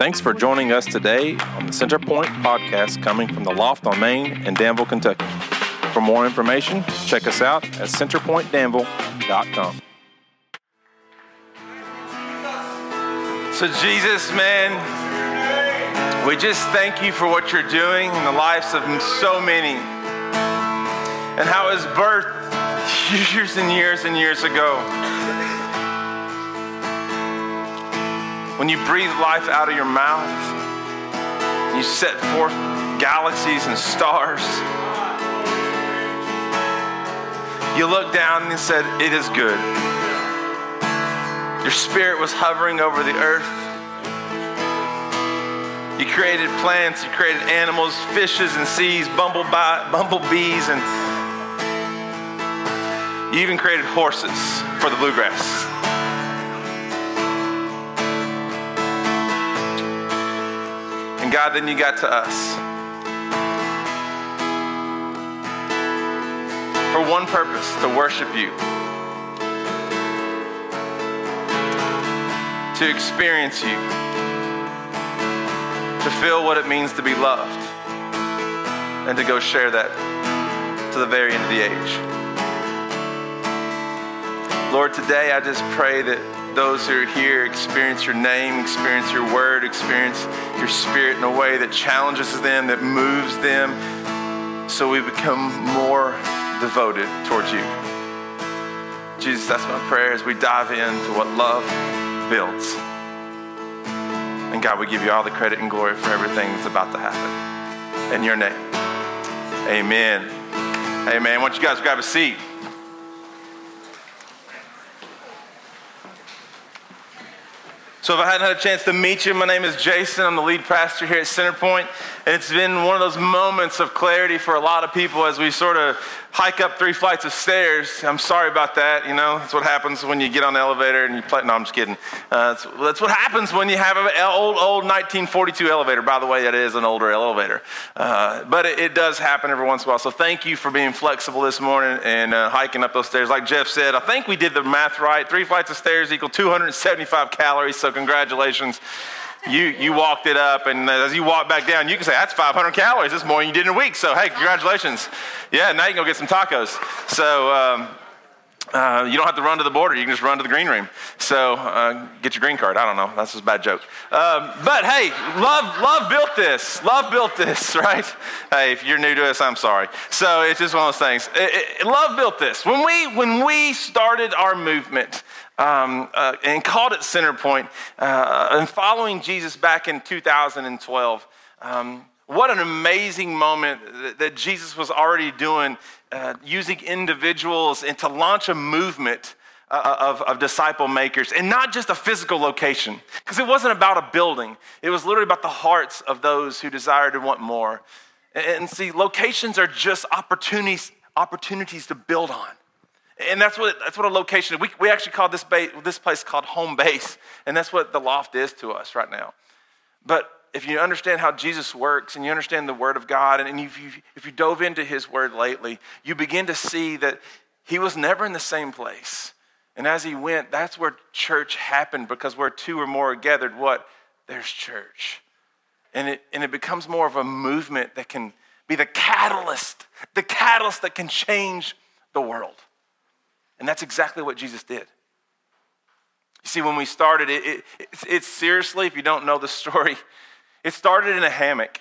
Thanks for joining us today on the Centerpoint podcast coming from the Loft on Main in Danville, Kentucky. For more information, check us out at centerpointdanville.com. So, Jesus, man, we just thank you for what you're doing in the lives of so many and how his birth years and years and years ago. When you breathe life out of your mouth, you set forth galaxies and stars. You looked down and said, It is good. Your spirit was hovering over the earth. You created plants, you created animals, fishes and seas, bumblebees, and you even created horses for the bluegrass. God, then you got to us. For one purpose to worship you, to experience you, to feel what it means to be loved, and to go share that to the very end of the age. Lord, today I just pray that those who are here experience your name, experience your word, experience your spirit in a way that challenges them, that moves them, so we become more devoted towards you. Jesus, that's my prayer as we dive into what love builds. And God, we give you all the credit and glory for everything that's about to happen. In your name, amen. Amen. I want you guys grab a seat. So, if I hadn't had a chance to meet you, my name is Jason. I'm the lead pastor here at Centerpoint. And it's been one of those moments of clarity for a lot of people as we sort of hike up three flights of stairs. I'm sorry about that. You know, that's what happens when you get on the elevator and you play. No, I'm just kidding. Uh, that's, that's, what happens when you have an old, old 1942 elevator. By the way, that is an older elevator. Uh, but it, it, does happen every once in a while. So thank you for being flexible this morning and uh, hiking up those stairs. Like Jeff said, I think we did the math right. Three flights of stairs equal 275 calories. So congratulations you, you walked it up, and as you walk back down, you can say, that's 500 calories. That's more than you did in a week. So, hey, congratulations. Yeah, now you can go get some tacos. So, um, uh, you don't have to run to the border. You can just run to the green room. So uh, get your green card. I don't know. That's just a bad joke. Um, but hey, love, love built this. Love built this, right? Hey, if you're new to us, I'm sorry. So it's just one of those things. It, it, love built this. When we when we started our movement, um, uh, and called it Centerpoint, uh, and following Jesus back in 2012. Um, what an amazing moment that, that Jesus was already doing, uh, using individuals and to launch a movement uh, of, of, disciple makers, and not just a physical location, because it wasn't about a building. It was literally about the hearts of those who desired and want more. And, and see, locations are just opportunities, opportunities to build on. And that's what, that's what a location is. We, we actually call this, base, this place called home base, and that's what the loft is to us right now. But if you understand how Jesus works and you understand the Word of God, and if you, if you dove into His Word lately, you begin to see that He was never in the same place. And as He went, that's where church happened because where two or more are gathered, what? There's church. And it, and it becomes more of a movement that can be the catalyst, the catalyst that can change the world. And that's exactly what Jesus did. You see, when we started, it, it, it's, seriously, if you don't know the story, it started in a hammock.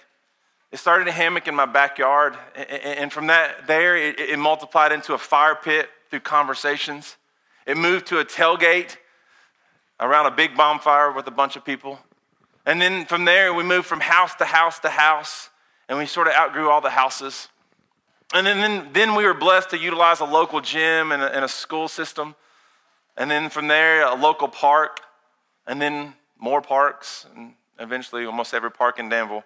It started in a hammock in my backyard. And from that, there, it multiplied into a fire pit through conversations. It moved to a tailgate around a big bonfire with a bunch of people. And then from there, we moved from house to house to house, and we sort of outgrew all the houses. And then, then, then we were blessed to utilize a local gym and a, and a school system. And then from there, a local park, and then more parks, and eventually almost every park in Danville.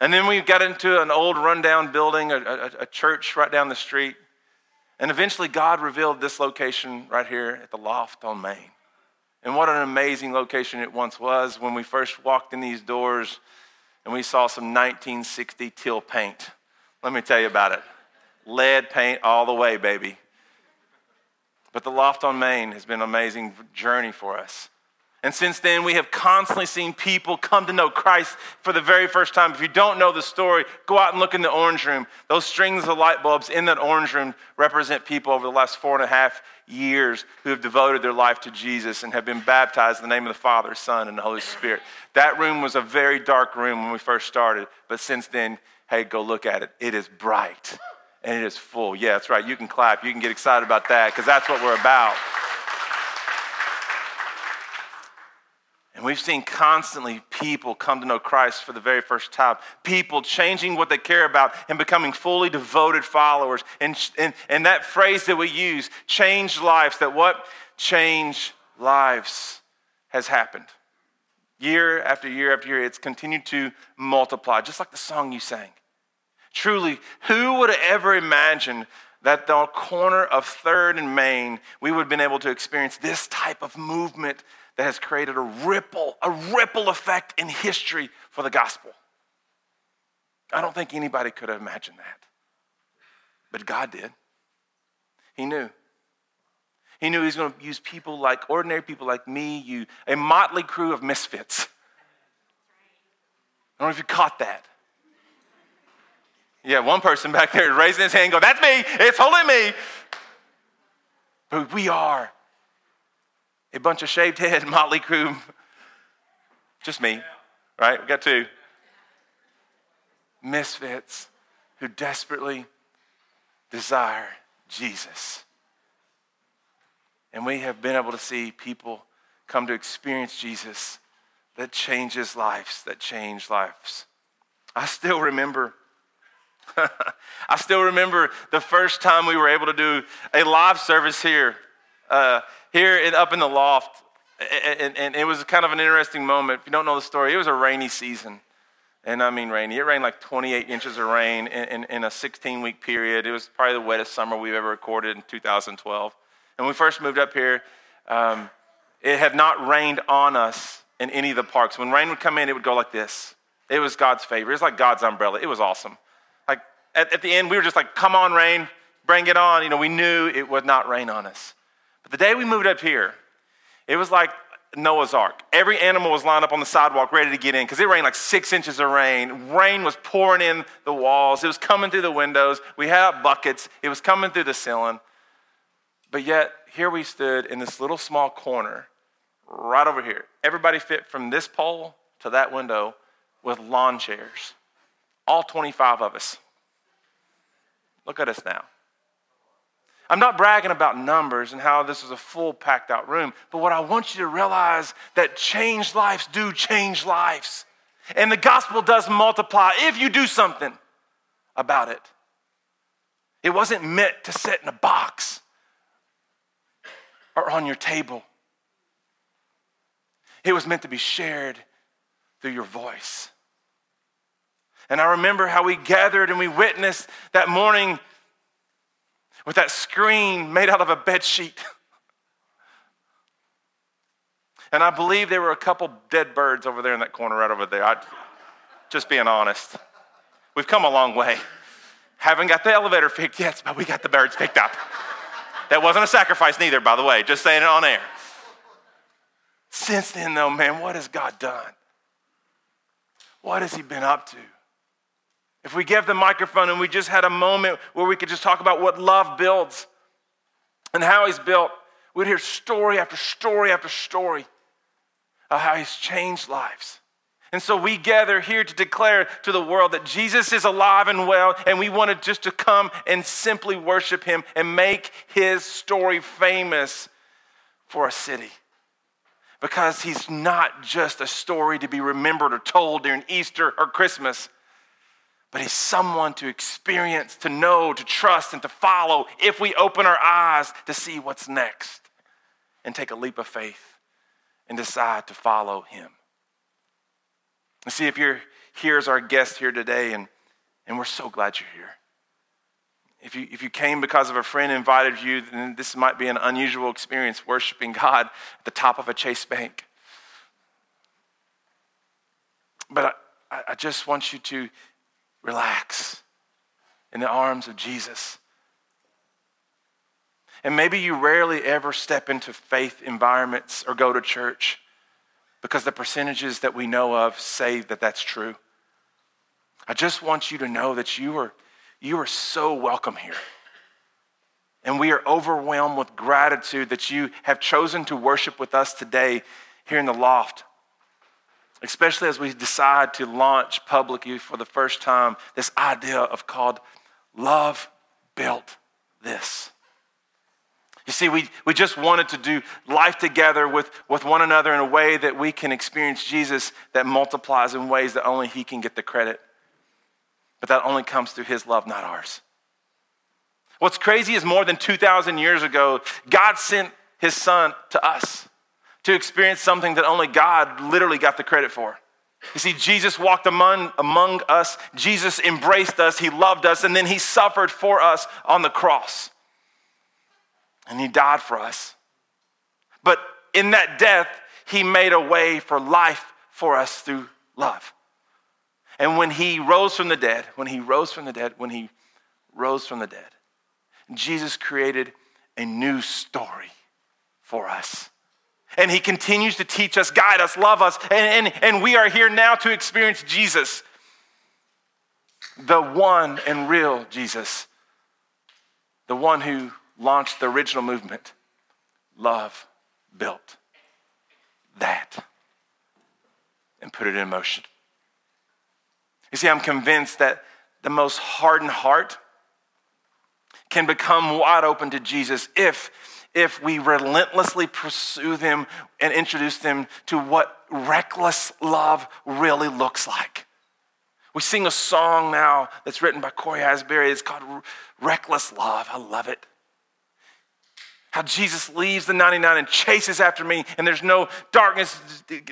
And then we got into an old rundown building, a, a, a, church right down the street. And eventually, God revealed this location right here at the loft on Main. And what an amazing location it once was when we first walked in these doors and we saw some 1960 teal paint. Let me tell you about it lead paint all the way, baby. But the Loft on Main has been an amazing journey for us. And since then, we have constantly seen people come to know Christ for the very first time. If you don't know the story, go out and look in the orange room. Those strings of light bulbs in that orange room represent people over the last four and a half years who have devoted their life to Jesus and have been baptized in the name of the Father, Son, and the Holy Spirit. That room was a very dark room when we first started, but since then, hey, go look at it. It is bright and it is full. Yeah, that's right. You can clap. You can get excited about that because that's what we're about. And we've seen constantly people come to know Christ for the very first time. People changing what they care about and becoming fully devoted followers. And, and, and that phrase that we use, change lives, that what? Change lives has happened. Year after year after year, it's continued to multiply, just like the song you sang. Truly, who would have ever imagined that the corner of 3rd and Main, we would have been able to experience this type of movement that has created a ripple, a ripple effect in history for the gospel. I don't think anybody could have imagined that. But God did. He knew. He knew he was going to use people like ordinary people like me, you, a motley crew of misfits. I don't know if you caught that. Yeah, one person back there raising his hand, go, "That's me. It's holding me." But we are a bunch of shaved head, motley crew. Just me, right? We got two. Misfits who desperately desire Jesus. And we have been able to see people come to experience Jesus that changes lives, that change lives. I still remember. I still remember the first time we were able to do a live service here. Uh, here in, up in the loft. And, and, it was kind of an interesting moment. If you don't know the story, it was a rainy season. And I mean rainy. It rained like 28 inches of rain in, in, in a 16 week period. It was probably the wettest summer we've ever recorded in 2012. And we first moved up here, um, it had not rained on us in any of the parks. When rain would come in, it would go like this. It was God's favor. It was like God's umbrella. It was awesome. At, at the end, we were just like, come on, rain, bring it on. You know, we knew it would not rain on us. But the day we moved up here, it was like Noah's Ark. Every animal was lined up on the sidewalk ready to get in because it rained like six inches of rain. Rain was pouring in the walls, it was coming through the windows. We had buckets, it was coming through the ceiling. But yet, here we stood in this little small corner right over here. Everybody fit from this pole to that window with lawn chairs. All 25 of us. Look at us now. I'm not bragging about numbers and how this is a full packed out room, but what I want you to realize that changed lives do change lives. And the gospel does multiply if you do something about it. It wasn't meant to sit in a box or on your table. It was meant to be shared through your voice. And I remember how we gathered and we witnessed that morning with that screen made out of a bed sheet. And I believe there were a couple dead birds over there in that corner right over there. I, just being honest. We've come a long way. Haven't got the elevator fixed yet, but we got the birds picked up. That wasn't a sacrifice, neither, by the way, just saying it on air. Since then, though, man, what has God done? What has He been up to? If we gave the microphone and we just had a moment where we could just talk about what love builds and how he's built, we'd hear story after story after story of how he's changed lives. And so we gather here to declare to the world that Jesus is alive and well, and we wanted just to come and simply worship him and make his story famous for a city. Because he's not just a story to be remembered or told during Easter or Christmas but he's someone to experience, to know, to trust, and to follow if we open our eyes to see what's next and take a leap of faith and decide to follow him. And see, if you're here as our guest here today, and, and we're so glad you're here. If you, if you came because of a friend invited you, then this might be an unusual experience worshiping God at the top of a Chase Bank. But I, I just want you to Relax in the arms of Jesus. And maybe you rarely ever step into faith environments or go to church. because the percentages that we know of say that that's true. I just want you to know that you are, you are so welcome here. And we are overwhelmed with gratitude that you have chosen to worship with us today here in the loft, especially as we decide to launch publicly for the first time this idea of called love built this. You see, we, we just wanted to do life together with, with one another in a way that we can experience Jesus that multiplies in ways that only He can get the credit. But that only comes through His love, not ours. What's crazy is more than 2,000 years ago, God sent His Son to us to experience something that only God literally got the credit for. You see, Jesus walked among, among us, Jesus embraced us, He loved us, and then He suffered for us on the cross. And He died for us. But in that death, He made a way for life for us through love. And when He rose from the dead, when He rose from the dead, when He rose from the dead, Jesus created a new story for us. And he continues to teach us, guide us, love us, and, and, and we are here now to experience Jesus, the one and real Jesus, the one who launched the original movement. Love built that and put it in motion. You see, I'm convinced that the most hardened heart can become wide open to Jesus if, if we relentlessly pursue them and introduce them to what reckless love really looks like. We sing a song now that's written by Cory Asbury. It's called Reckless Love. I love it. How Jesus leaves the 99 and chases after me, and there's no darkness,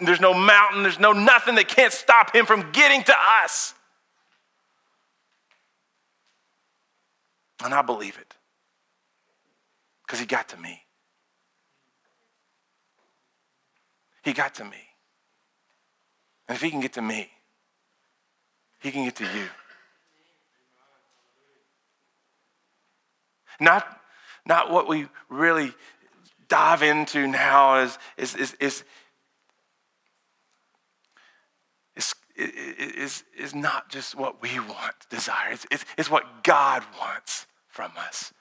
there's no mountain, there's no nothing that can't stop him from getting to us. And I believe it because he got to me. He got to me. And if he can get to me, he can get to you. Not, not what we really dive into now is, is, is, is, is, is, is not just what we want, desire. It's, it's, it's what God wants from us.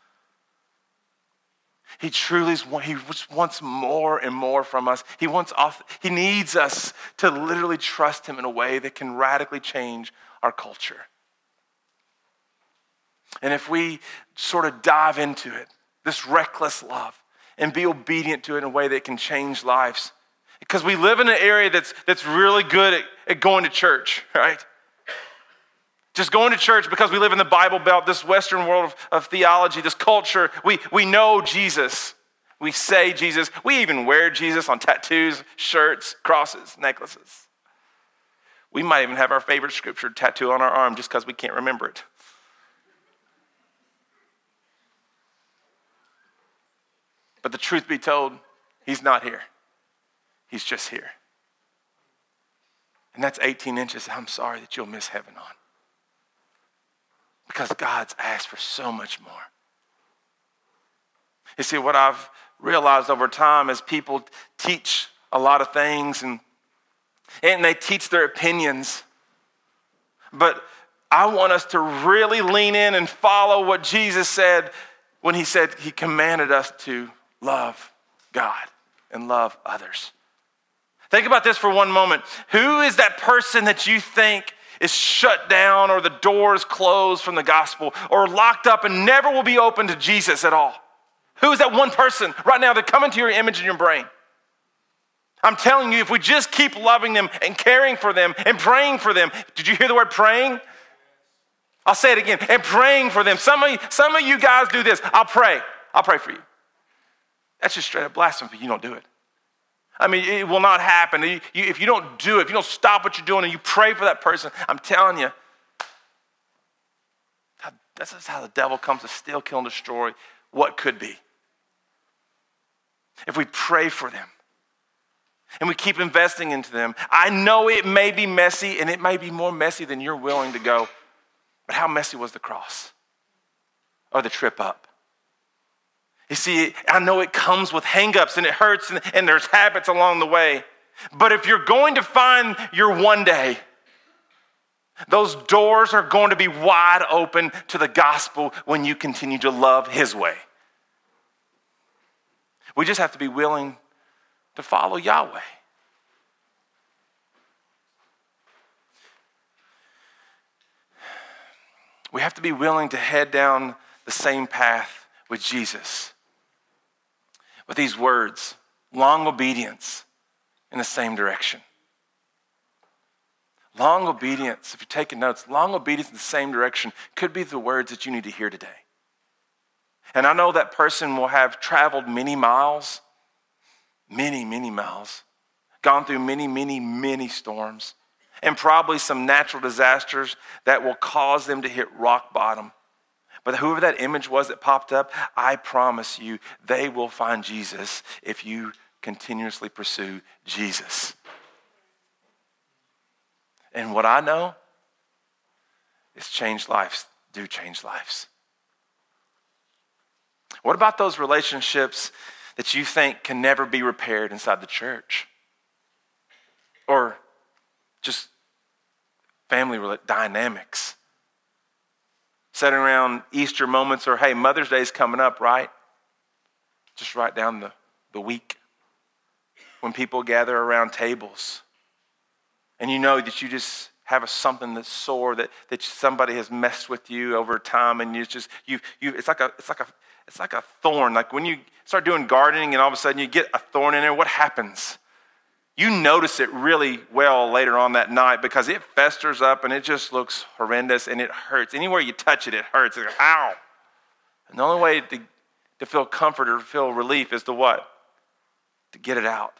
He truly he wants more and more from us. He wants he needs us to literally trust him in a way that can radically change our culture. And if we sort of dive into it, this reckless love, and be obedient to it in a way that can change lives. Because we live in an area that's, that's really good at, at going to church, right? Just going to church because we live in the Bible Belt, this Western world of, of, theology, this culture. We, we know Jesus. We say Jesus. We even wear Jesus on tattoos, shirts, crosses, necklaces. We might even have our favorite scripture tattooed on our arm just because we can't remember it. But the truth be told, he's not here. He's just here. And that's 18 inches. I'm sorry that you'll miss heaven on. Because God's asked for so much more. You see, what I've realized over time is people teach a lot of things and, and they teach their opinions. But I want us to really lean in and follow what Jesus said when he said he commanded us to love God and love others. Think about this for one moment. Who is that person that you think is shut down or the doors closed from the gospel or locked up and never will be open to Jesus at all? Who is that one person right now that come into your image in your brain? I'm telling you, if we just keep loving them and caring for them and praying for them, did you hear the word praying? I'll say it again, and praying for them. Some of you, some of you guys do this. I'll pray. I'll pray for you. That's just straight up blasphemy. You don't do it. I mean, it will not happen. You, you, if you don't do it, if you don't stop what you're doing and you pray for that person, I'm telling you, that's just how the devil comes to steal, kill, and destroy what could be. If we pray for them and we keep investing into them, I know it may be messy and it may be more messy than you're willing to go, but how messy was the cross or the trip up? You see, I know it comes with hangups and it hurts and, and there's habits along the way. But if you're going to find your one day, those doors are going to be wide open to the gospel when you continue to love His way. We just have to be willing to follow Yahweh. We have to be willing to head down the same path with Jesus. With these words long obedience in the same direction. Long obedience, if you're taking notes, long obedience in the same direction could be the words that you need to hear today. And I know that person will have traveled many miles, many, many miles, gone through many, many, many storms, and probably some natural disasters that will cause them to hit rock bottom. But whoever that image was that popped up, I promise you, they will find Jesus if you continuously pursue Jesus. And what I know is change lives do change lives. What about those relationships that you think can never be repaired inside the church? Or just family dynamics? Sitting around Easter moments, or hey, Mother's Day is coming up, right? Just write down the, the week when people gather around tables. And you know that you just have a, something that's sore that, that somebody has messed with you over time and you just you you it's like a it's like a it's like a thorn. Like when you start doing gardening and all of a sudden you get a thorn in there what happens you notice it really well later on that night because it festers up and it just looks horrendous and it hurts anywhere you touch it it hurts it's like, ow and the only way to, to feel comfort or feel relief is to what to get it out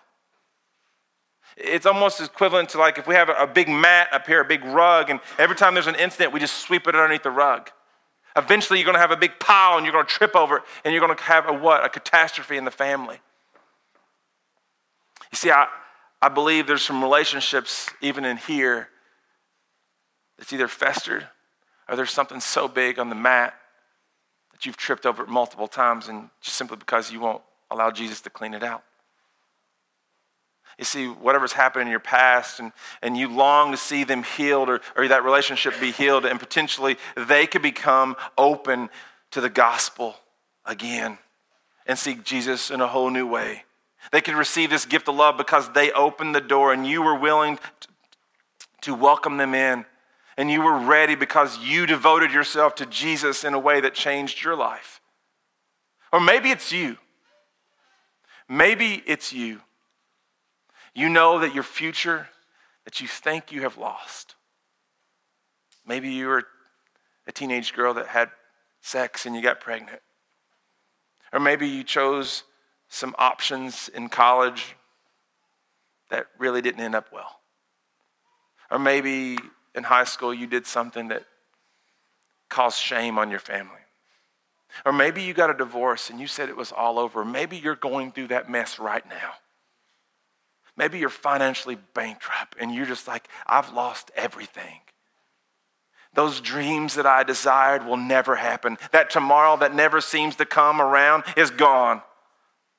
it's almost equivalent to like if we have a big mat up here, a big rug, and every time there's an incident, we just sweep it underneath the rug. Eventually, you're going to have a big pile and you're going to trip over it, and you're going to have a what? A catastrophe in the family. You see, I, I believe there's some relationships, even in here, that's either festered or there's something so big on the mat that you've tripped over it multiple times, and just simply because you won't allow Jesus to clean it out. You see, whatever's happened in your past, and, and you long to see them healed or, or that relationship be healed, and potentially they could become open to the gospel again and seek Jesus in a whole new way. They could receive this gift of love because they opened the door and you were willing to welcome them in. And you were ready because you devoted yourself to Jesus in a way that changed your life. Or maybe it's you. Maybe it's you. You know that your future that you think you have lost. Maybe you were a teenage girl that had sex and you got pregnant. Or maybe you chose some options in college that really didn't end up well. Or maybe in high school you did something that caused shame on your family. Or maybe you got a divorce and you said it was all over. Maybe you're going through that mess right now. Maybe you're financially bankrupt and you're just like, I've lost everything. Those dreams that I desired will never happen. That tomorrow that never seems to come around is gone.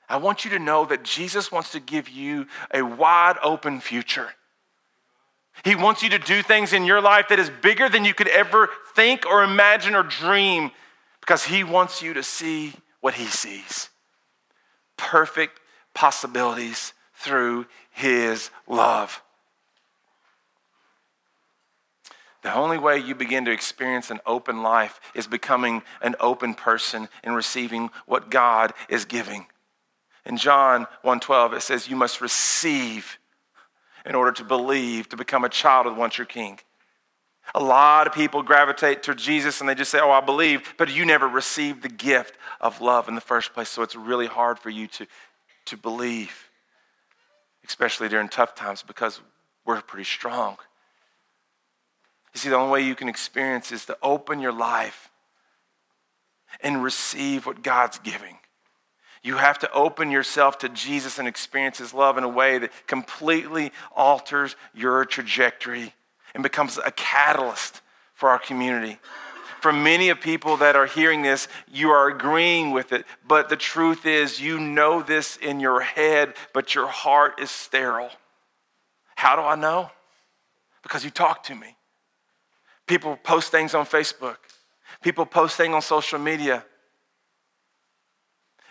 I want you to know that Jesus wants to give you a wide open future. He wants you to do things in your life that is bigger than you could ever think or imagine or dream because He wants you to see what He sees perfect possibilities through his love. The only way you begin to experience an open life is becoming an open person and receiving what God is giving. In John 1:12 it says you must receive in order to believe to become a child of the one true king. A lot of people gravitate to Jesus and they just say, "Oh, I believe," but you never received the gift of love in the first place, so it's really hard for you to to believe especially during tough times, because we're pretty strong. You see, the only way you can experience is to open your life and receive what God's giving. You have to open yourself to Jesus and experience His love in a way that completely alters your trajectory and becomes a catalyst for our community. For many of people that are hearing this, you are agreeing with it. But the truth is, you know this in your head, but your heart is sterile. How do I know? Because you talk to me. People post things on Facebook, people post things on social media.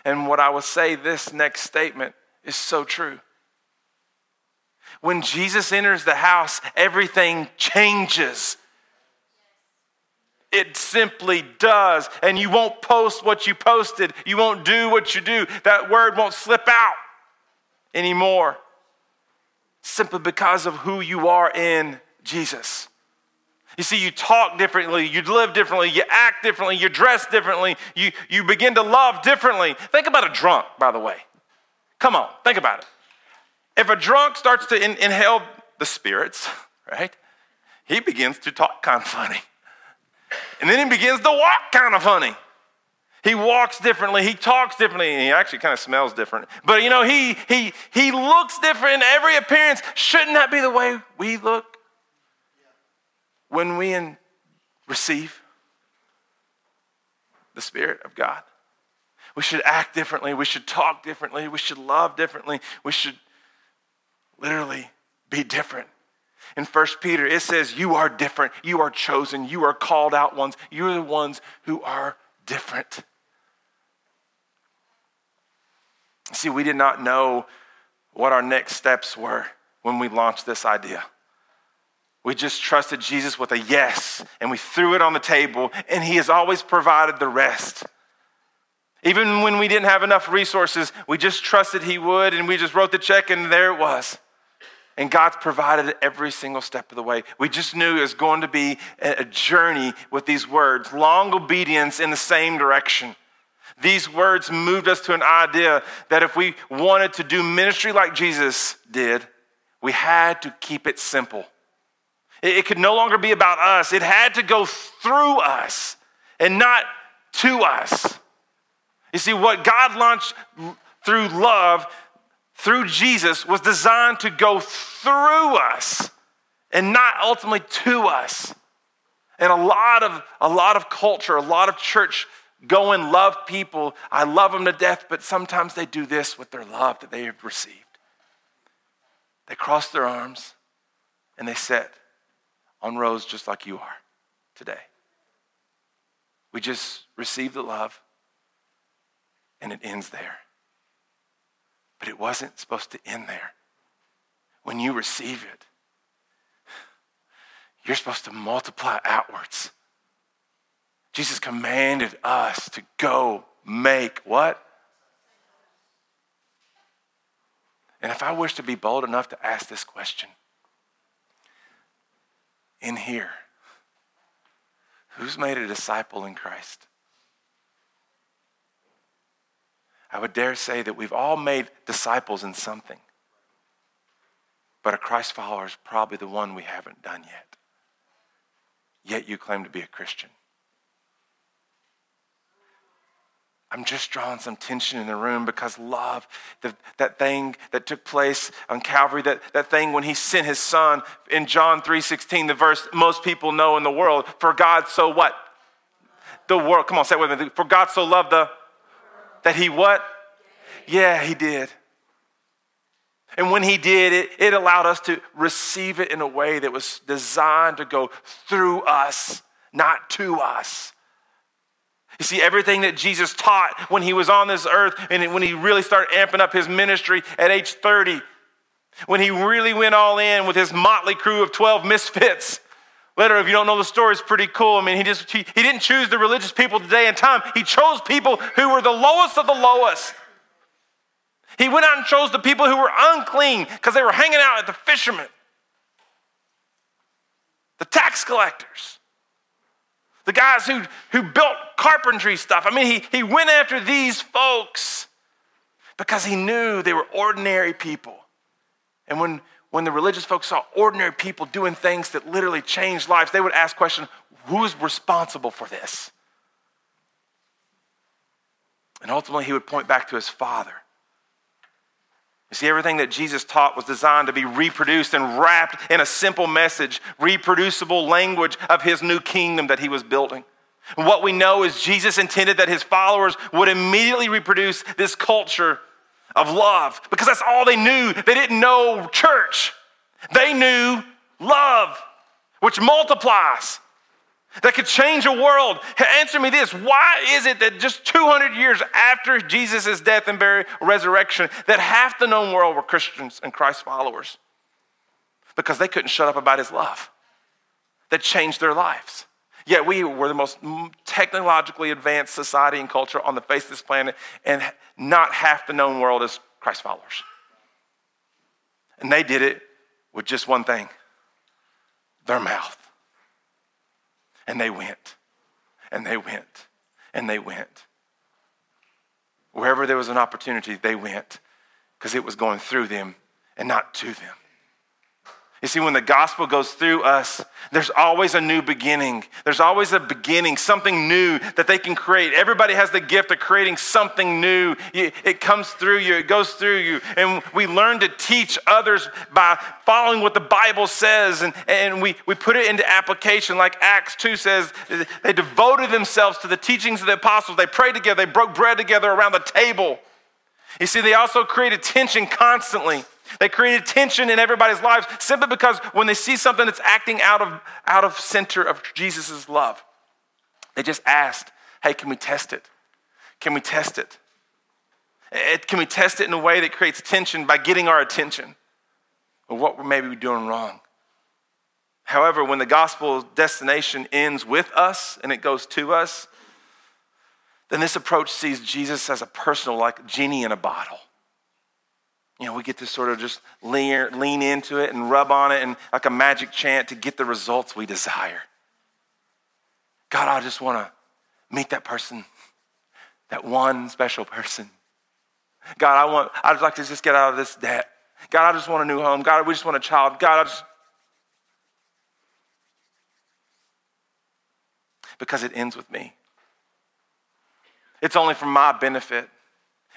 And what I will say, this next statement is so true. When Jesus enters the house, everything changes. It simply does. And you won't post what you posted, you won't do what you do. That word won't slip out anymore simply because of who you are in Jesus. You see, you talk differently, you live differently, you act differently, you dress differently, you, you begin to love differently. Think about a drunk, by the way. Come on, think about it. If a drunk starts to in, inhale the spirits, right, he begins to talk kind of funny. And then he begins to walk kind of funny. He walks differently, he talks differently, and he actually kind of smells different. But you know, he he he looks different in every appearance. Shouldn't that be the way we look when we in, receive the Spirit of God? We should act differently, we should talk differently, we should love differently, we should literally be different. In 1 Peter, it says, You are different, you are chosen, you are called out ones, you're the ones who are different. See, we did not know what our next steps were when we launched this idea. We just trusted Jesus with a yes, and we threw it on the table, and He has always provided the rest. Even when we didn't have enough resources, we just trusted He would, and we just wrote the check, and there it was. And God's provided every single step of the way. We just knew it was going to be a journey with these words, long obedience in the same direction. These words moved us to an idea that if we wanted to do ministry like Jesus did, we had to keep it simple. It could no longer be about us, it had to go through us and not to us. You see, what God launched through love through Jesus was designed to go through us and not ultimately to us. And a lot of a lot of culture, a lot of church go and love people. I love them to death, but sometimes they do this with their love that they have received. They cross their arms and they sit on rows just like you are today. We just receive the love and it ends there. But it wasn't supposed to end there. When you receive it, you're supposed to multiply outwards. Jesus commanded us to go make what? And if I wish to be bold enough to ask this question in here, who's made a disciple in Christ? I would dare say that we've all made disciples in something. But a Christ follower is probably the one we haven't done yet. Yet you claim to be a Christian. I'm just drawing some tension in the room because love, the, that thing that took place on Calvary, that, that thing when he sent his son in John 3.16, the verse most people know in the world, for God so what? The world, come on, say it with me. For God so loved the that he what? Yeah, he did. And when he did, it, it allowed us to receive it in a way that was designed to go through us, not to us. You see, everything that Jesus taught when he was on this earth and when he really started amping up his ministry at age 30, when he really went all in with his motley crew of 12 misfits, Later, if you don't know the story, it's pretty cool. I mean, he just he, he didn't choose the religious people today and time. He chose people who were the lowest of the lowest. He went out and chose the people who were unclean because they were hanging out at the fishermen, the tax collectors, the guys who, who built carpentry stuff. I mean, he, he went after these folks because he knew they were ordinary people. And when, when the religious folks saw ordinary people doing things that literally changed lives, they would ask question, who's responsible for this? And ultimately he would point back to his father. You see, everything that Jesus taught was designed to be reproduced and wrapped in a simple message, reproducible language of his new kingdom that he was building. And what we know is Jesus intended that his followers would immediately reproduce this culture of love because that's all they knew. They didn't know church. They knew love, which multiplies, that could change a world. Answer me this why is it that just 200 years after Jesus' death and burial, resurrection, that half the known world were Christians and Christ followers? Because they couldn't shut up about his love that changed their lives. Yet we were the most technologically advanced society and culture on the face of this planet, and not half the known world is Christ followers. And they did it with just one thing their mouth. And they went, and they went, and they went. Wherever there was an opportunity, they went because it was going through them and not to them. You see, when the gospel goes through us, there's always a new beginning. There's always a beginning, something new that they can create. Everybody has the gift of creating something new. It comes through you, it goes through you. And we learn to teach others by following what the Bible says, and, and we, we put it into application. Like Acts 2 says, they devoted themselves to the teachings of the apostles. They prayed together, they broke bread together around the table. You see, they also created tension constantly. They created tension in everybody's lives simply because when they see something that's acting out of, out of center of Jesus' love, they just asked, hey, can we test it? Can we test it? it? Can we test it in a way that creates tension by getting our attention? Or what maybe we're doing wrong? However, when the gospel destination ends with us and it goes to us, then this approach sees Jesus as a personal, like genie in a bottle you know, we get to sort of just lean, lean into it and rub on it and like a magic chant to get the results we desire. God, I just want to meet that person, that one special person. God, I want, I'd like to just get out of this debt. God, I just want a new home. God, we just want a child. God, I just. Because it ends with me. It's only for my benefit.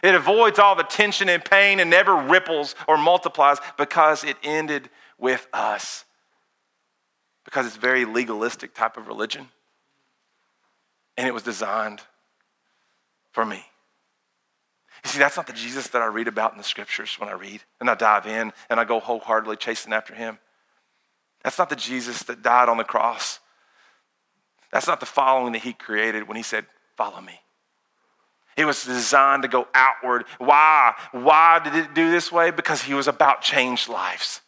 It avoids all the tension and pain and never ripples or multiplies because it ended with us. Because it's very legalistic type of religion. And it was designed for me. You see, that's not the Jesus that I read about in the scriptures when I read and I dive in and I go wholeheartedly chasing after him. That's not the Jesus that died on the cross. That's not the following that he created when he said, Follow me. It was designed to go outward. Why? Why did it do this way? Because he was about changed lives.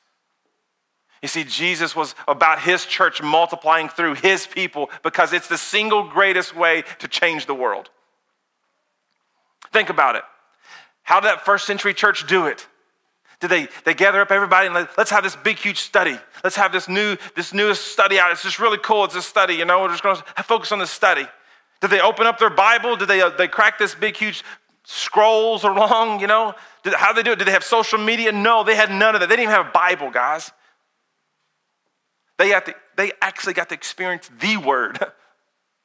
You see, Jesus was about his church multiplying through his people because it's the single greatest way to change the world. Think about it. How did that first century church do it? Did they, they gather up everybody and let, us have this big, huge study? Let's have this new, this newest study out. It's just really cool. It's a study, you know, we're just going to focus on this study. Did they open up their Bible? Did they, uh, they crack this big, huge scrolls along, you know? Did, how did they do it? Did they have social media? No, they had none of that. They didn't even have a Bible, guys. They, had to, they actually got to experience the Word.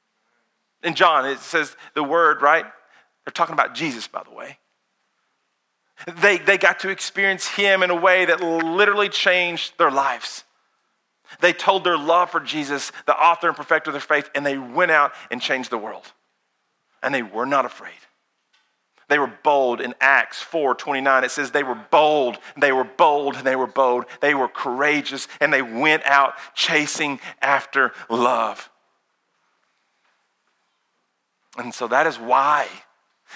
In John, it says the Word, right? They're talking about Jesus, by the way. They, they got to experience Him in a way that literally changed their lives. They told their love for Jesus, the author and perfecter of their faith, and they went out and changed the world. And they were not afraid. They were bold in Acts 4 29. It says they were bold, they were bold, and they were bold. They were courageous, and they went out chasing after love. And so that is why,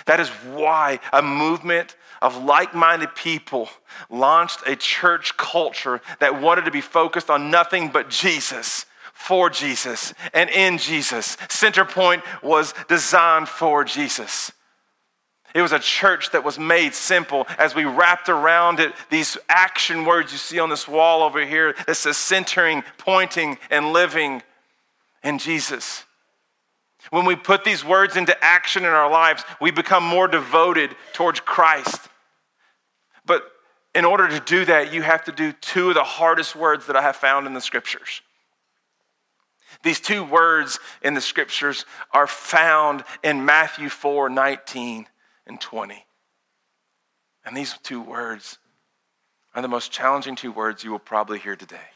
that is why a movement of like minded people launched a church culture that wanted to be focused on nothing but Jesus, for Jesus, and in Jesus. Centerpoint was designed for Jesus. It was a church that was made simple as we wrapped around it these action words you see on this wall over here that says centering, pointing, and living in Jesus. When we put these words into action in our lives, we become more devoted towards Christ. In order to do that, you have to do two of the hardest words that I have found in the scriptures. These two words in the scriptures are found in Matthew 4 19 and 20. And these two words are the most challenging two words you will probably hear today.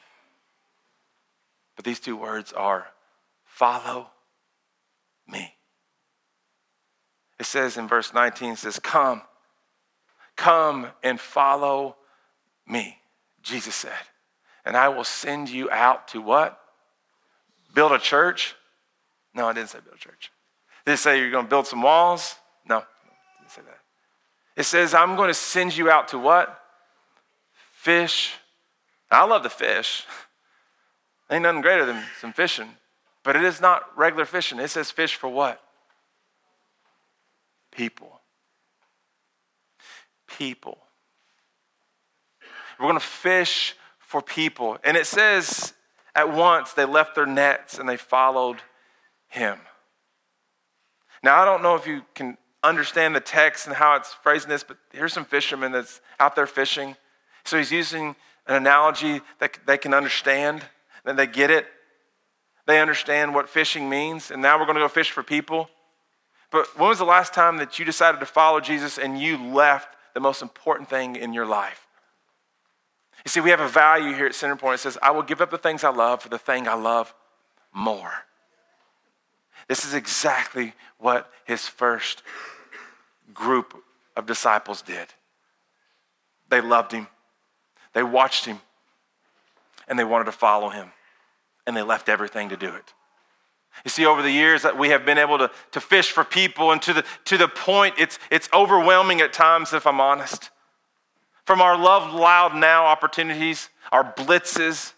But these two words are follow me. It says in verse 19, it says, Come Come and follow me, Jesus said. and I will send you out to what? Build a church? No, I didn't say build a church. Did it say you're going to build some walls? No, didn't say that. It says, I'm going to send you out to what? Fish. I love the fish. Ain't nothing greater than some fishing. But it is not regular fishing. It says fish for what? People. People. We're going to fish for people. And it says at once they left their nets and they followed him. Now, I don't know if you can understand the text and how it's phrasing this, but here's some fishermen that's out there fishing. So he's using an analogy that they can understand, and they get it. They understand what fishing means, and now we're going to go fish for people. But when was the last time that you decided to follow Jesus and you left the most important thing in your life? You see, we have a value here at Centerpoint. It says, I will give up the things I love for the thing I love more. This is exactly what his first group of disciples did. They loved him, they watched him, and they wanted to follow him and they left everything to do it. You see, over the years that we have been able to, to fish for people, and to the, to the point it's, it's overwhelming at times, if I'm honest. From our Love Loud Now opportunities, our blitzes,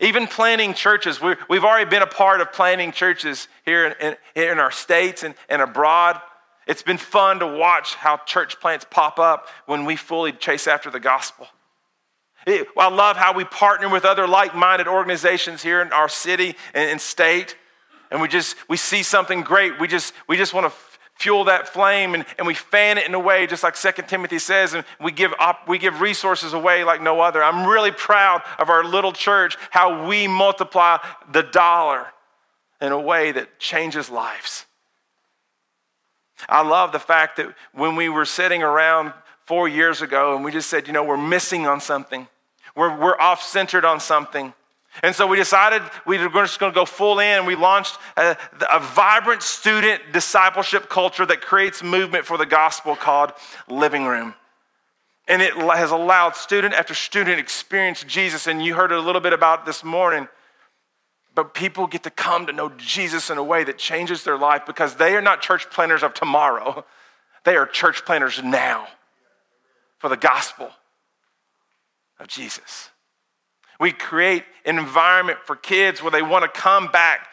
even planting churches. we have already been a part of planting churches here in, in, in our states and, and abroad. It's been fun to watch how church plants pop up when we fully chase after the gospel. I love how we partner with other like-minded organizations here in our city and, state, and we just we see something great. We just we just want to fuel that flame and, and we fan it in a way just like Second timothy says and we give up we give resources away like no other i'm really proud of our little church how we multiply the dollar in a way that changes lives i love the fact that when we were sitting around four years ago and we just said you know we're missing on something we're, we're off centered on something. And so we decided we were just going to go full in. We launched a, a, vibrant student discipleship culture that creates movement for the gospel called Living Room. And it has allowed student after student experience Jesus. And you heard a little bit about this morning. But people get to come to know Jesus in a way that changes their life because they are not church planters of tomorrow. They are church planters now for the gospel of Jesus. We create an environment for kids where they want to come back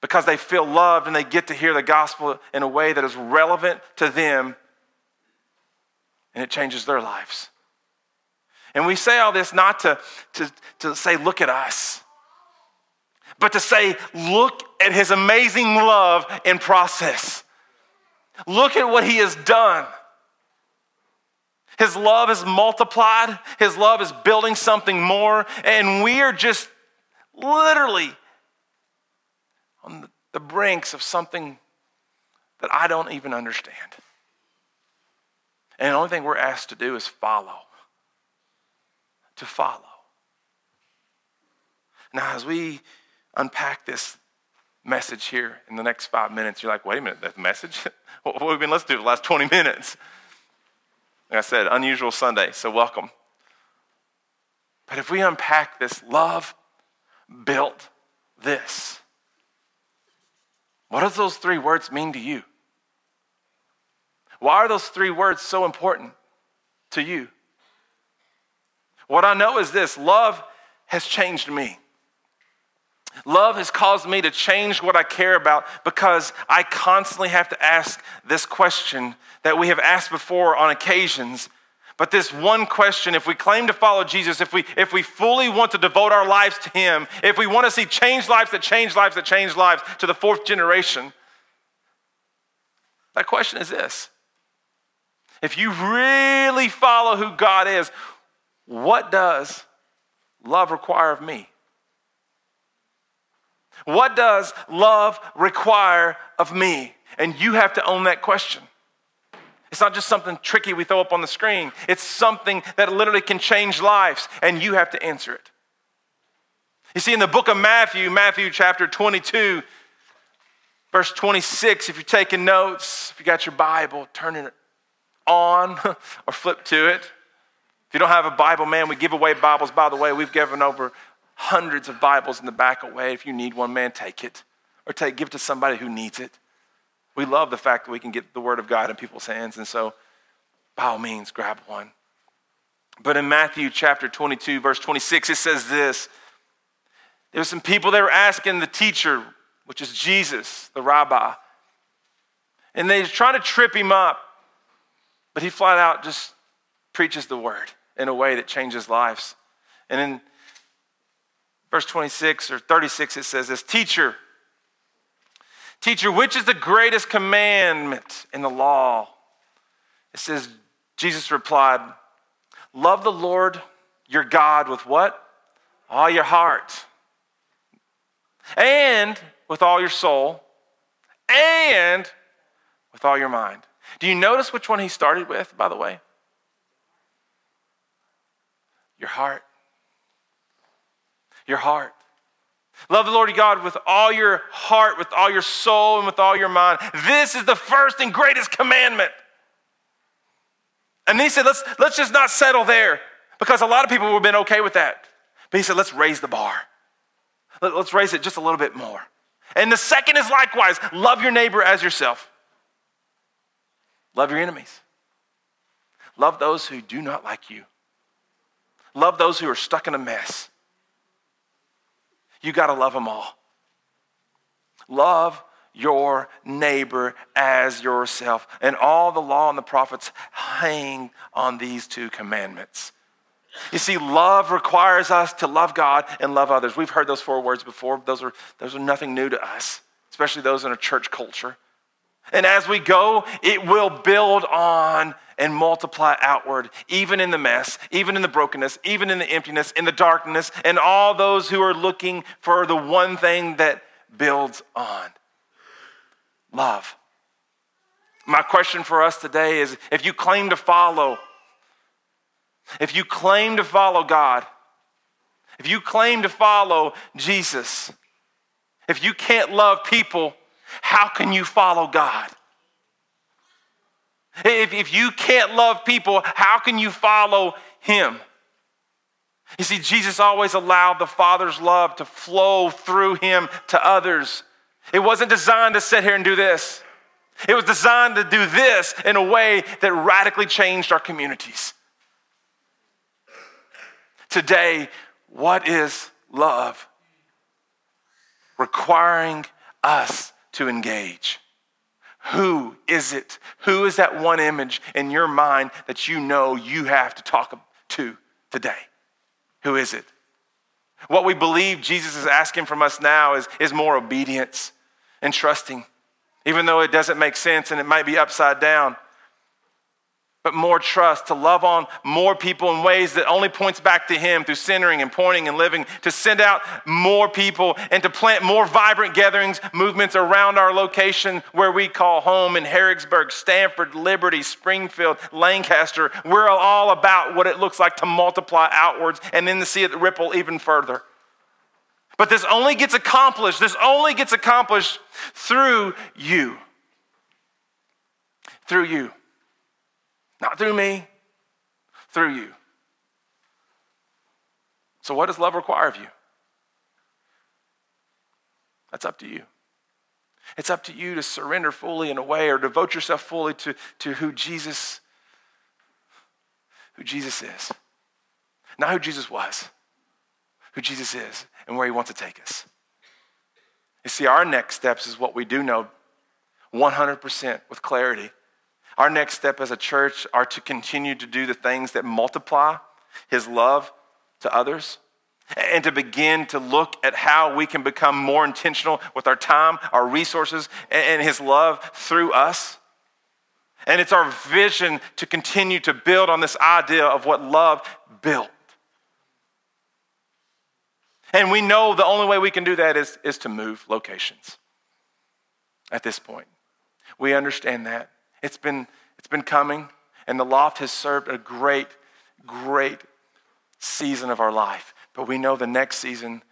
because they feel loved and they get to hear the gospel in a way that is relevant to them and it changes their lives. And we say all this not to, to, to say, look at us, but to say, look at his amazing love in process. Look at what he has done. His love is multiplied, His love is building something more, and we are just literally on the brinks of something that I don't even understand. And the only thing we're asked to do is follow. To follow. Now, as we unpack this message here in the next five minutes, you're like, wait a minute, that message? what have we been listening to for the last 20 minutes? Like I said, unusual Sunday, so welcome. But if we unpack this, love built this. What does those three words mean to you? Why are those three words so important to you? What I know is this love has changed me. Love has caused me to change what I care about because I constantly have to ask this question that we have asked before on occasions. But this one question, if we claim to follow Jesus, if we, if we fully want to devote our lives to Him, if we want to see change lives that change lives that change lives to the fourth generation, that question is this. If you really follow who God is, what does love require of me? What does love require of me? And you have to own that question. It's not just something tricky we throw up on the screen, it's something that literally can change lives, and you have to answer it. You see, in the book of Matthew, Matthew chapter 22, verse 26, if you're taking notes, if you got your Bible, turn it on or flip to it. If you don't have a Bible, man, we give away Bibles. By the way, we've given over hundreds of Bibles in the back away. If you need one, man, take it. Or take, give it to somebody who needs it. We love the fact that we can get the Word of God in people's hands. And so, by all means, grab one. But in Matthew chapter 22, verse 26, it says this There were some people that were asking the teacher, which is Jesus, the rabbi, and they trying to trip him up, but he flat out just preaches the word in a way that changes lives. And in verse 26 or 36, it says this Teacher, Teacher, which is the greatest commandment in the law? It says, Jesus replied, Love the Lord your God with what? All your heart. And with all your soul. And with all your mind. Do you notice which one he started with, by the way? Your heart. Your heart. Love the Lord your God with all your heart, with all your soul, and with all your mind. This is the first and greatest commandment. And he said, let's, let's just not settle there because a lot of people have been okay with that. But he said, let's raise the bar. Let, let's raise it just a little bit more. And the second is likewise love your neighbor as yourself. Love your enemies. Love those who do not like you. Love those who are stuck in a mess. You got to love them all. Love your neighbor as yourself. And all the law and the prophets hang on these two commandments. You see, love requires us to love God and love others. We've heard those four words before. Those are, those are nothing new to us, especially those in a church culture. And as we go, it will build on and multiply outward, even in the mess, even in the brokenness, even in the emptiness, in the darkness, and all those who are looking for the one thing that builds on love. My question for us today is if you claim to follow, if you claim to follow God, if you claim to follow Jesus, if you can't love people, how can you follow God? If, if you can't love people, how can you follow Him? You see, Jesus always allowed the Father's love to flow through Him to others. It wasn't designed to sit here and do this. It was designed to do this in a way that radically changed our communities. Today, what is love? Requiring us to engage. Who is it? Who is that one image in your mind that you know you have to talk to today? Who is it? What we believe Jesus is asking from us now is, is more obedience and trusting, even though it doesn't make sense and it might be upside down but more trust, to love on more people in ways that only points back to Him through centering and pointing and living, to send out more people and to plant more vibrant gatherings, movements around our location where we call home in Harrodsburg, Stanford, Liberty, Springfield, Lancaster. We're all about what it looks like to multiply outwards and then to see it ripple even further. But this only gets accomplished, this only gets accomplished through you. Through you. Not through me, through you. So, what does love require of you? That's up to you. It's up to you to surrender fully in a way or devote yourself fully to, to who Jesus who Jesus is. Not who Jesus was, who Jesus is and where he wants to take us. You see, our next steps is what we do know 100% with clarity our next step as a church are to continue to do the things that multiply his love to others and to begin to look at how we can become more intentional with our time, our resources, and his love through us. And it's our vision to continue to build on this idea of what love built. And we know the only way we can do that is, is to move locations at this point. We understand that. It's been, it's been coming, and the loft has served a great, great season of our life. But we know the next season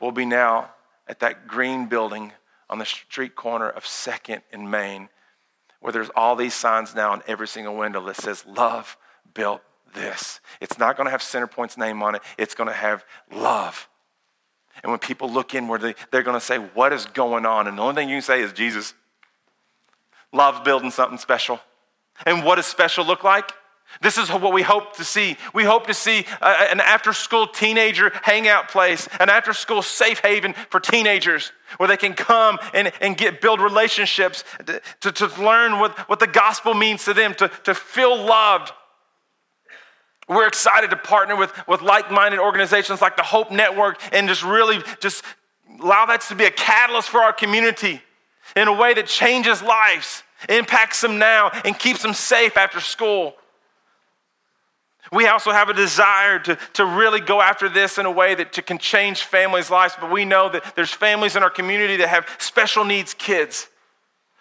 will be now at that green building on the street corner of 2nd and Main, where there's all these signs now on every single window that says, Love built this. It's not going to have Centerpoint's name on it, it's going to have love. And when people look inward, they, they're going to say, What is going on? And the only thing you can say is Jesus. Love's building something special. And what does special look like? This is what we hope to see. We hope to see uh, uh, an after school teenager hangout place, an after school safe haven for teenagers where they can come and, and get, build relationships, to, to, to learn what, what the gospel means to them, to, to feel loved, we're excited to partner with, with like-minded organizations like the Hope Network and just really just allow that to be a catalyst for our community in a way that changes lives, impacts them now, and keeps them safe after school. We also have a desire to, to really go after this in a way that to, can change families' lives, but we know that there's families in our community that have special needs kids.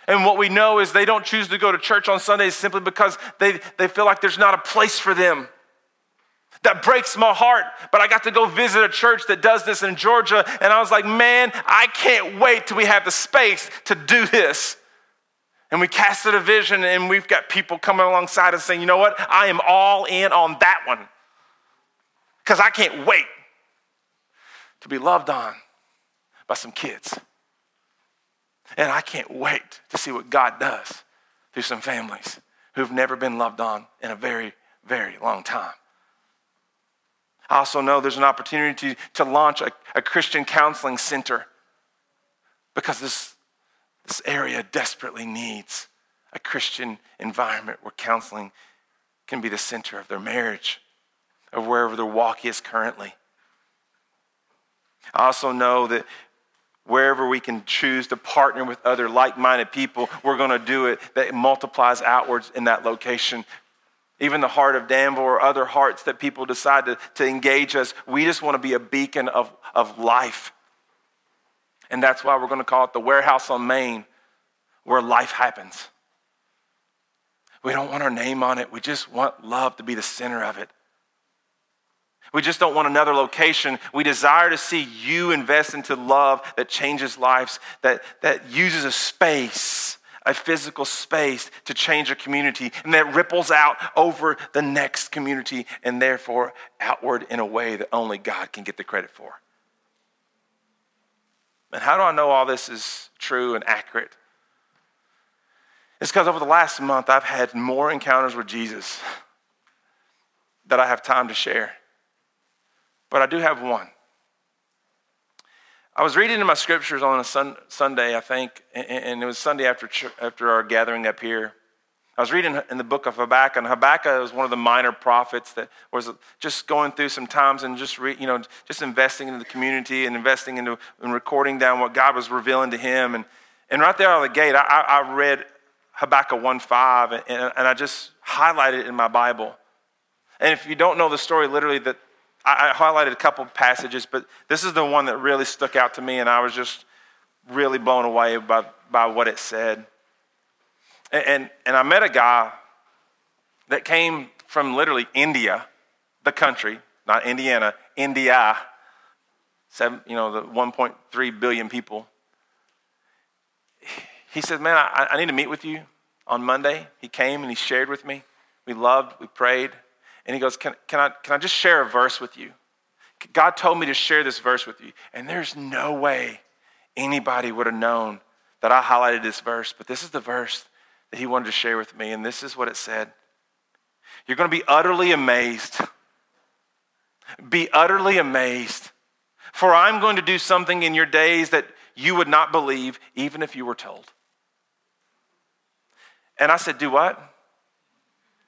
And what we know is they don't choose to go to church on Sundays simply because they, they feel like there's not a place for them. That breaks my heart. But I got to go visit a church that does this in Georgia, and I was like, man, I can't wait till we have the space to do this. And we casted a vision, and we've got people coming alongside us saying, you know what? I am all in on that one. Because I can't wait to be loved on by some kids. And I can't wait to see what God does through some families who've never been loved on in a very, very long time. I also know there's an opportunity to, to launch a, a Christian counseling center because this, this area desperately needs a Christian environment where counseling can be the center of their marriage, of wherever their walk is currently. I also know that wherever we can choose to partner with other like minded people, we're going to do it that multiplies outwards in that location even the heart of Danville or other hearts that people decide to, to engage us. We just want to be a beacon of, of life. And that's why we're going to call it the warehouse on Main, where life happens. We don't want our name on it. We just want love to be the center of it. We just don't want another location. We desire to see you invest into love that changes lives, that, that uses a space a physical space to change a community, and that ripples out over the next community and therefore outward in a way that only God can get the credit for. And how do I know all this is true and accurate? It's because over the last month, I've had more encounters with Jesus that I have time to share. But I do have one. I was reading in my scriptures on a sun, Sunday, I think, and, and, it was Sunday after, after our gathering up here. I was reading in the book of Habakkuk, and Habakkuk was one of the minor prophets that was just going through some times and just, re, you know, just investing into the community and investing into and recording down what God was revealing to him. And, and right there out of the gate, I, I read Habakkuk 1.5, and, and I just highlighted it in my Bible. And if you don't know the story, literally, that I, I highlighted a couple passages, but this is the one that really stuck out to me, and I was just really blown away by, by what it said. And, and, and I met a guy that came from literally India, the country, not Indiana, India, seven, you know, the 1.3 billion people. He said, Man, I, I need to meet with you on Monday. He came and he shared with me. We loved, we prayed. And he goes, can, can, I, can I just share a verse with you? God told me to share this verse with you. And there's no way anybody would have known that I highlighted this verse, but this is the verse that he wanted to share with me. And this is what it said You're going to be utterly amazed. Be utterly amazed. For I'm going to do something in your days that you would not believe, even if you were told. And I said, Do what?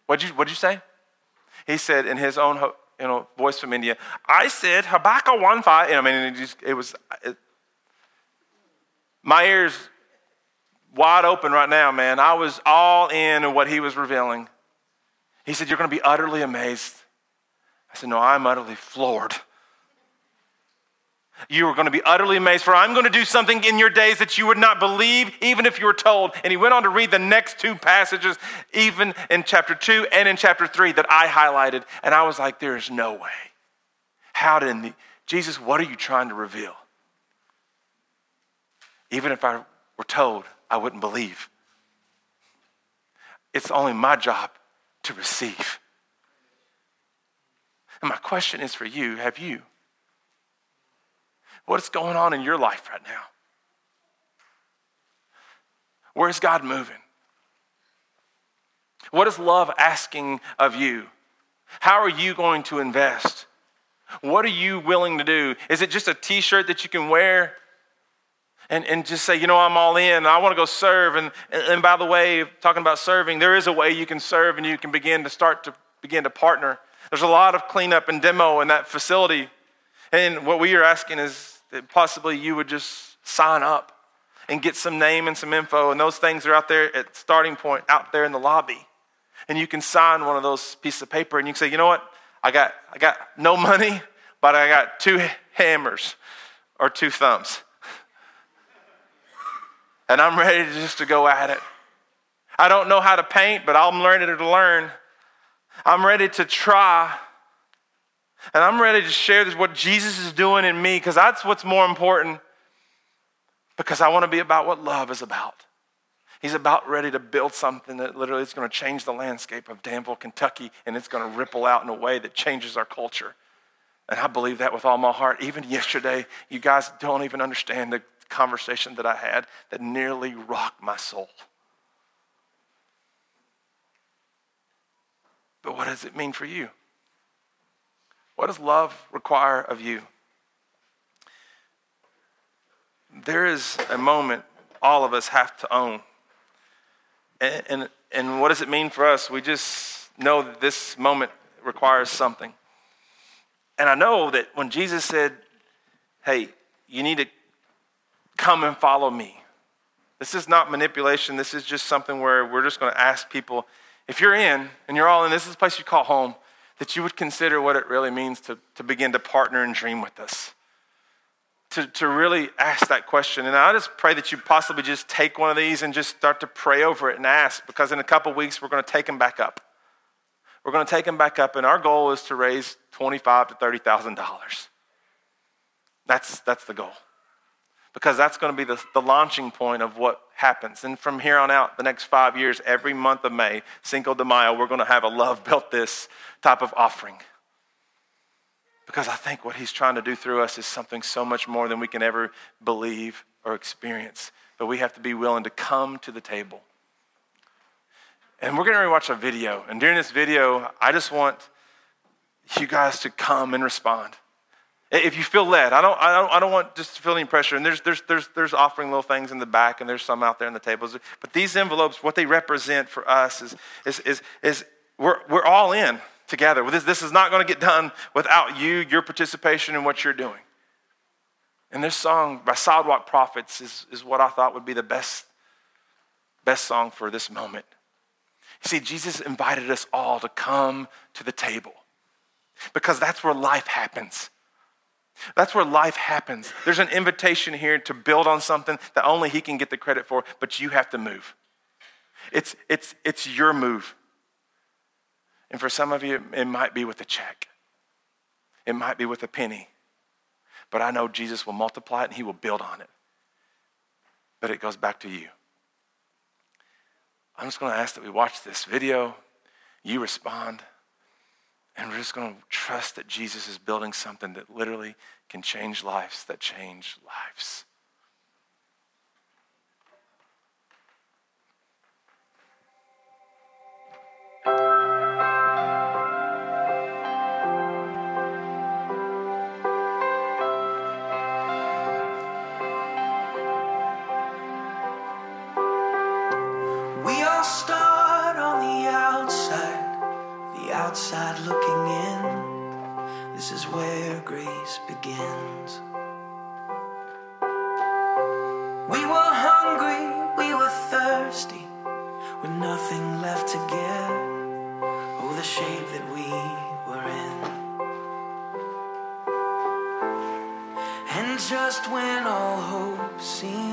What'd you, what'd you say? He said in his own you know, voice from India, I said Habakkuk 1 5. And I mean, it, just, it was, it, my ears wide open right now, man. I was all in what he was revealing. He said, You're going to be utterly amazed. I said, No, I'm utterly floored. You are going to be utterly amazed, for I'm going to do something in your days that you would not believe, even if you were told. And he went on to read the next two passages, even in chapter 2 and in chapter 3, that I highlighted. And I was like, there is no way. How did the, Jesus, what are you trying to reveal? Even if I were told, I wouldn't believe. It's only my job to receive. And my question is for you have you? What's going on in your life right now? Where's God moving? What is love asking of you? How are you going to invest? What are you willing to do? Is it just a t shirt that you can wear and, and just say, you know, I'm all in. I want to go serve. And, and by the way, talking about serving, there is a way you can serve and you can begin to start to begin to partner. There's a lot of cleanup and demo in that facility. And what we are asking is that possibly you would just sign up and get some name and some info. And those things are out there at starting point out there in the lobby. And you can sign one of those pieces of paper and you can say, you know what? I got, I got no money, but I got two hammers or two thumbs. And I'm ready to just to go at it. I don't know how to paint, but I'm learning to learn. I'm ready to try. And I'm ready to share this, what Jesus is doing in me, because that's what's more important. Because I want to be about what love is about. He's about ready to build something that literally is going to change the landscape of Danville, Kentucky, and it's going to ripple out in a way that changes our culture. And I believe that with all my heart. Even yesterday, you guys don't even understand the conversation that I had that nearly rocked my soul. But what does it mean for you? What does love require of you? There is a moment all of us have to own. And, and, and what does it mean for us? We just know that this moment requires something. And I know that when Jesus said, hey, you need to come and follow me, this is not manipulation. This is just something where we're just going to ask people if you're in and you're all in, this is a place you call home, that you would consider what it really means to, to begin to partner and dream with us. To, to really ask that question. And I just pray that you possibly just take one of these and just start to pray over it and ask, because in a couple weeks, we're going to take them back up. We're going to take them back up, and our goal is to raise twenty-five to $30,000. That's, that's the goal because that's going to be the, the launching point of what happens. And from here on out, the next five years, every month of May, Cinco de Mayo, we're going to have a Love Built This type of offering. Because I think what he's trying to do through us is something so much more than we can ever believe or experience. But we have to be willing to come to the table. And we're going to watch a video. And during this video, I just want you guys to come and respond. If you feel led, I don't, I don't, I don't want just to feel any pressure. And there's, there's, there's, there's offering little things in the back, and there's some out there in the tables. But these envelopes, what they represent for us is, is, is, is we're, we're all in together. This, this is not going to get done without you, your participation in what you're doing. And this song by Sidewalk Prophets is, is what I thought would be the best, best song for this moment. You see, Jesus invited us all to come to the table because that's where life happens. That's where life happens. There's an invitation here to build on something that only He can get the credit for, but you have to move. It's, it's, it's your move. And for some of you, it might be with a check, it might be with a penny. But I know Jesus will multiply it and He will build on it. But it goes back to you. I'm just going to ask that we watch this video, you respond. And we're just going to trust that Jesus is building something that literally can change lives that change lives. outside look where grace begins. We were hungry, we were thirsty, with nothing left to give. Oh, the shape that we were in. And just when all hope seemed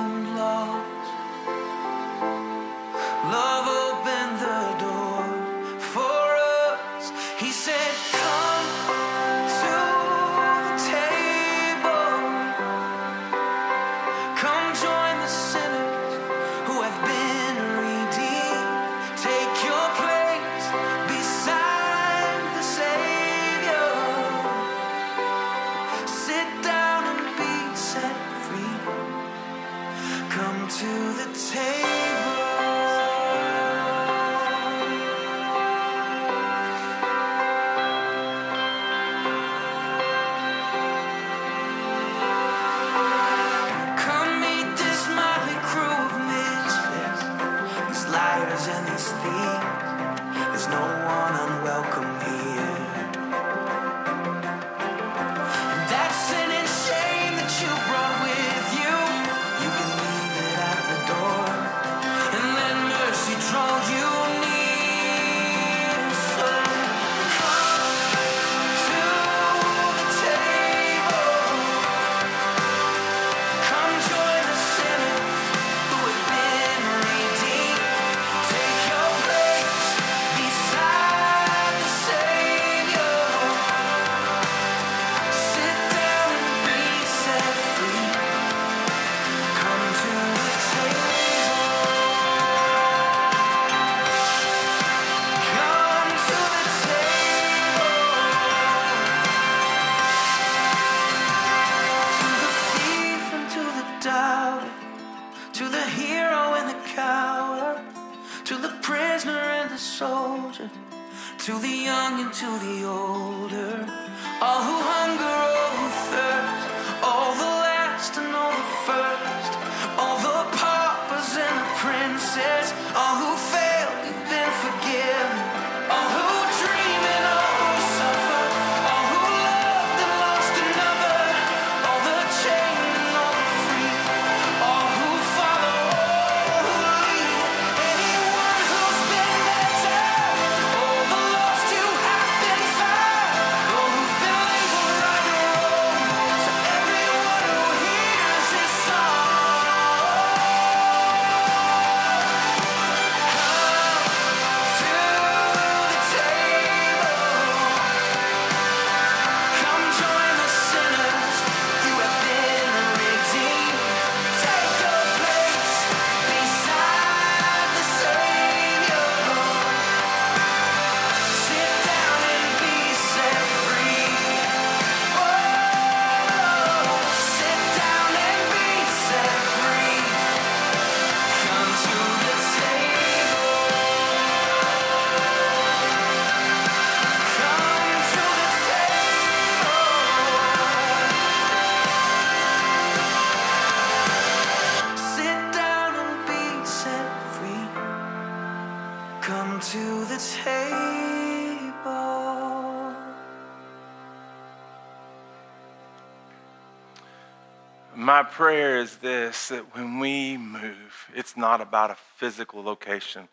prayer is this that when we move, it's not about a physical location,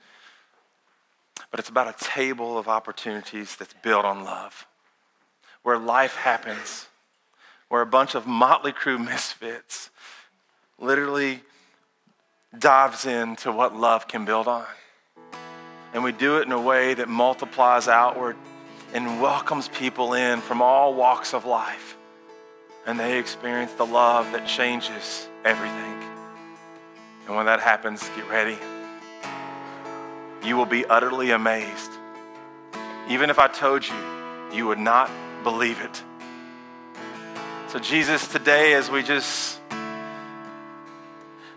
but it's about a table of opportunities that's built on love, where life happens, where a bunch of motley crew misfits literally dives into what love can build on. And we do it in a way that multiplies outward and welcomes people in from all walks of life and they experience the love that changes everything. And when that happens, get ready. You will be utterly amazed. Even if I told you, you would not believe it. So, Jesus, today, as we just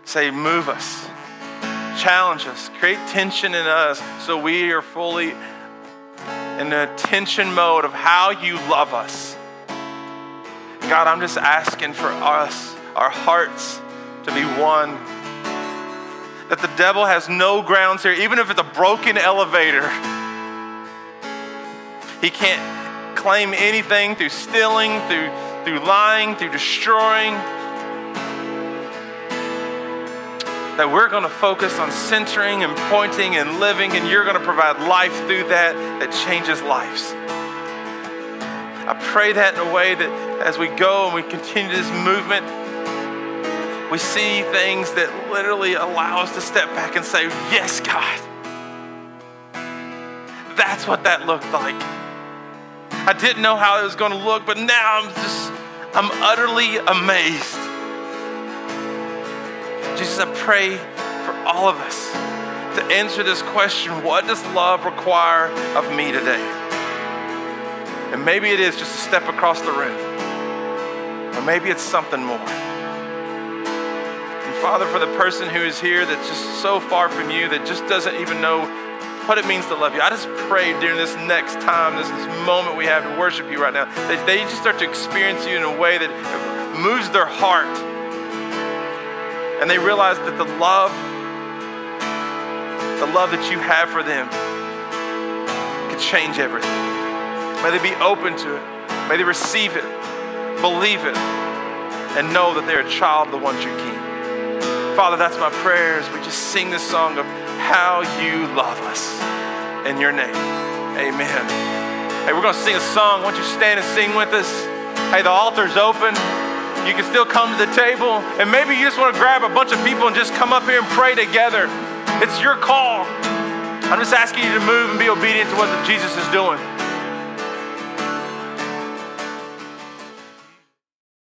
say, move us, challenge us, create tension in us so we are fully in the tension mode of how you love us God, I'm just asking for us, our hearts, to be one. That the devil has no grounds here, even if it's a broken elevator. He can't claim anything through stealing, through, through lying, through destroying. That we're going to focus on centering and pointing and living, and you're going to provide life through that that changes lives. I pray that in a way that as we go and we continue this movement, we see things that literally allow us to step back and say, Yes, God. That's what that looked like. I didn't know how it was going to look, but now I'm just, I'm utterly amazed. Jesus, I pray for all of us to answer this question what does love require of me today? And maybe it is just a step across the room, or maybe it's something more. And Father, for the person who is here that's just so far from you, that just doesn't even know what it means to love you. I just pray during this next time, this, this moment we have to worship you right now, that they just start to experience you in a way that moves their heart. And they realize that the love, the love that you have for them can change everything. May they be open to it. May they receive it, believe it, and know that they're a child of the one true King. Father, that's my prayer as we just sing this song of how you love us. In your name, amen. Hey, we're going to sing a song. Why don't you stand and sing with us? Hey, the altar's open. You can still come to the table. And maybe you just want to grab a bunch of people and just come up here and pray together. It's your call. I'm just asking you to move and be obedient to what Jesus is doing.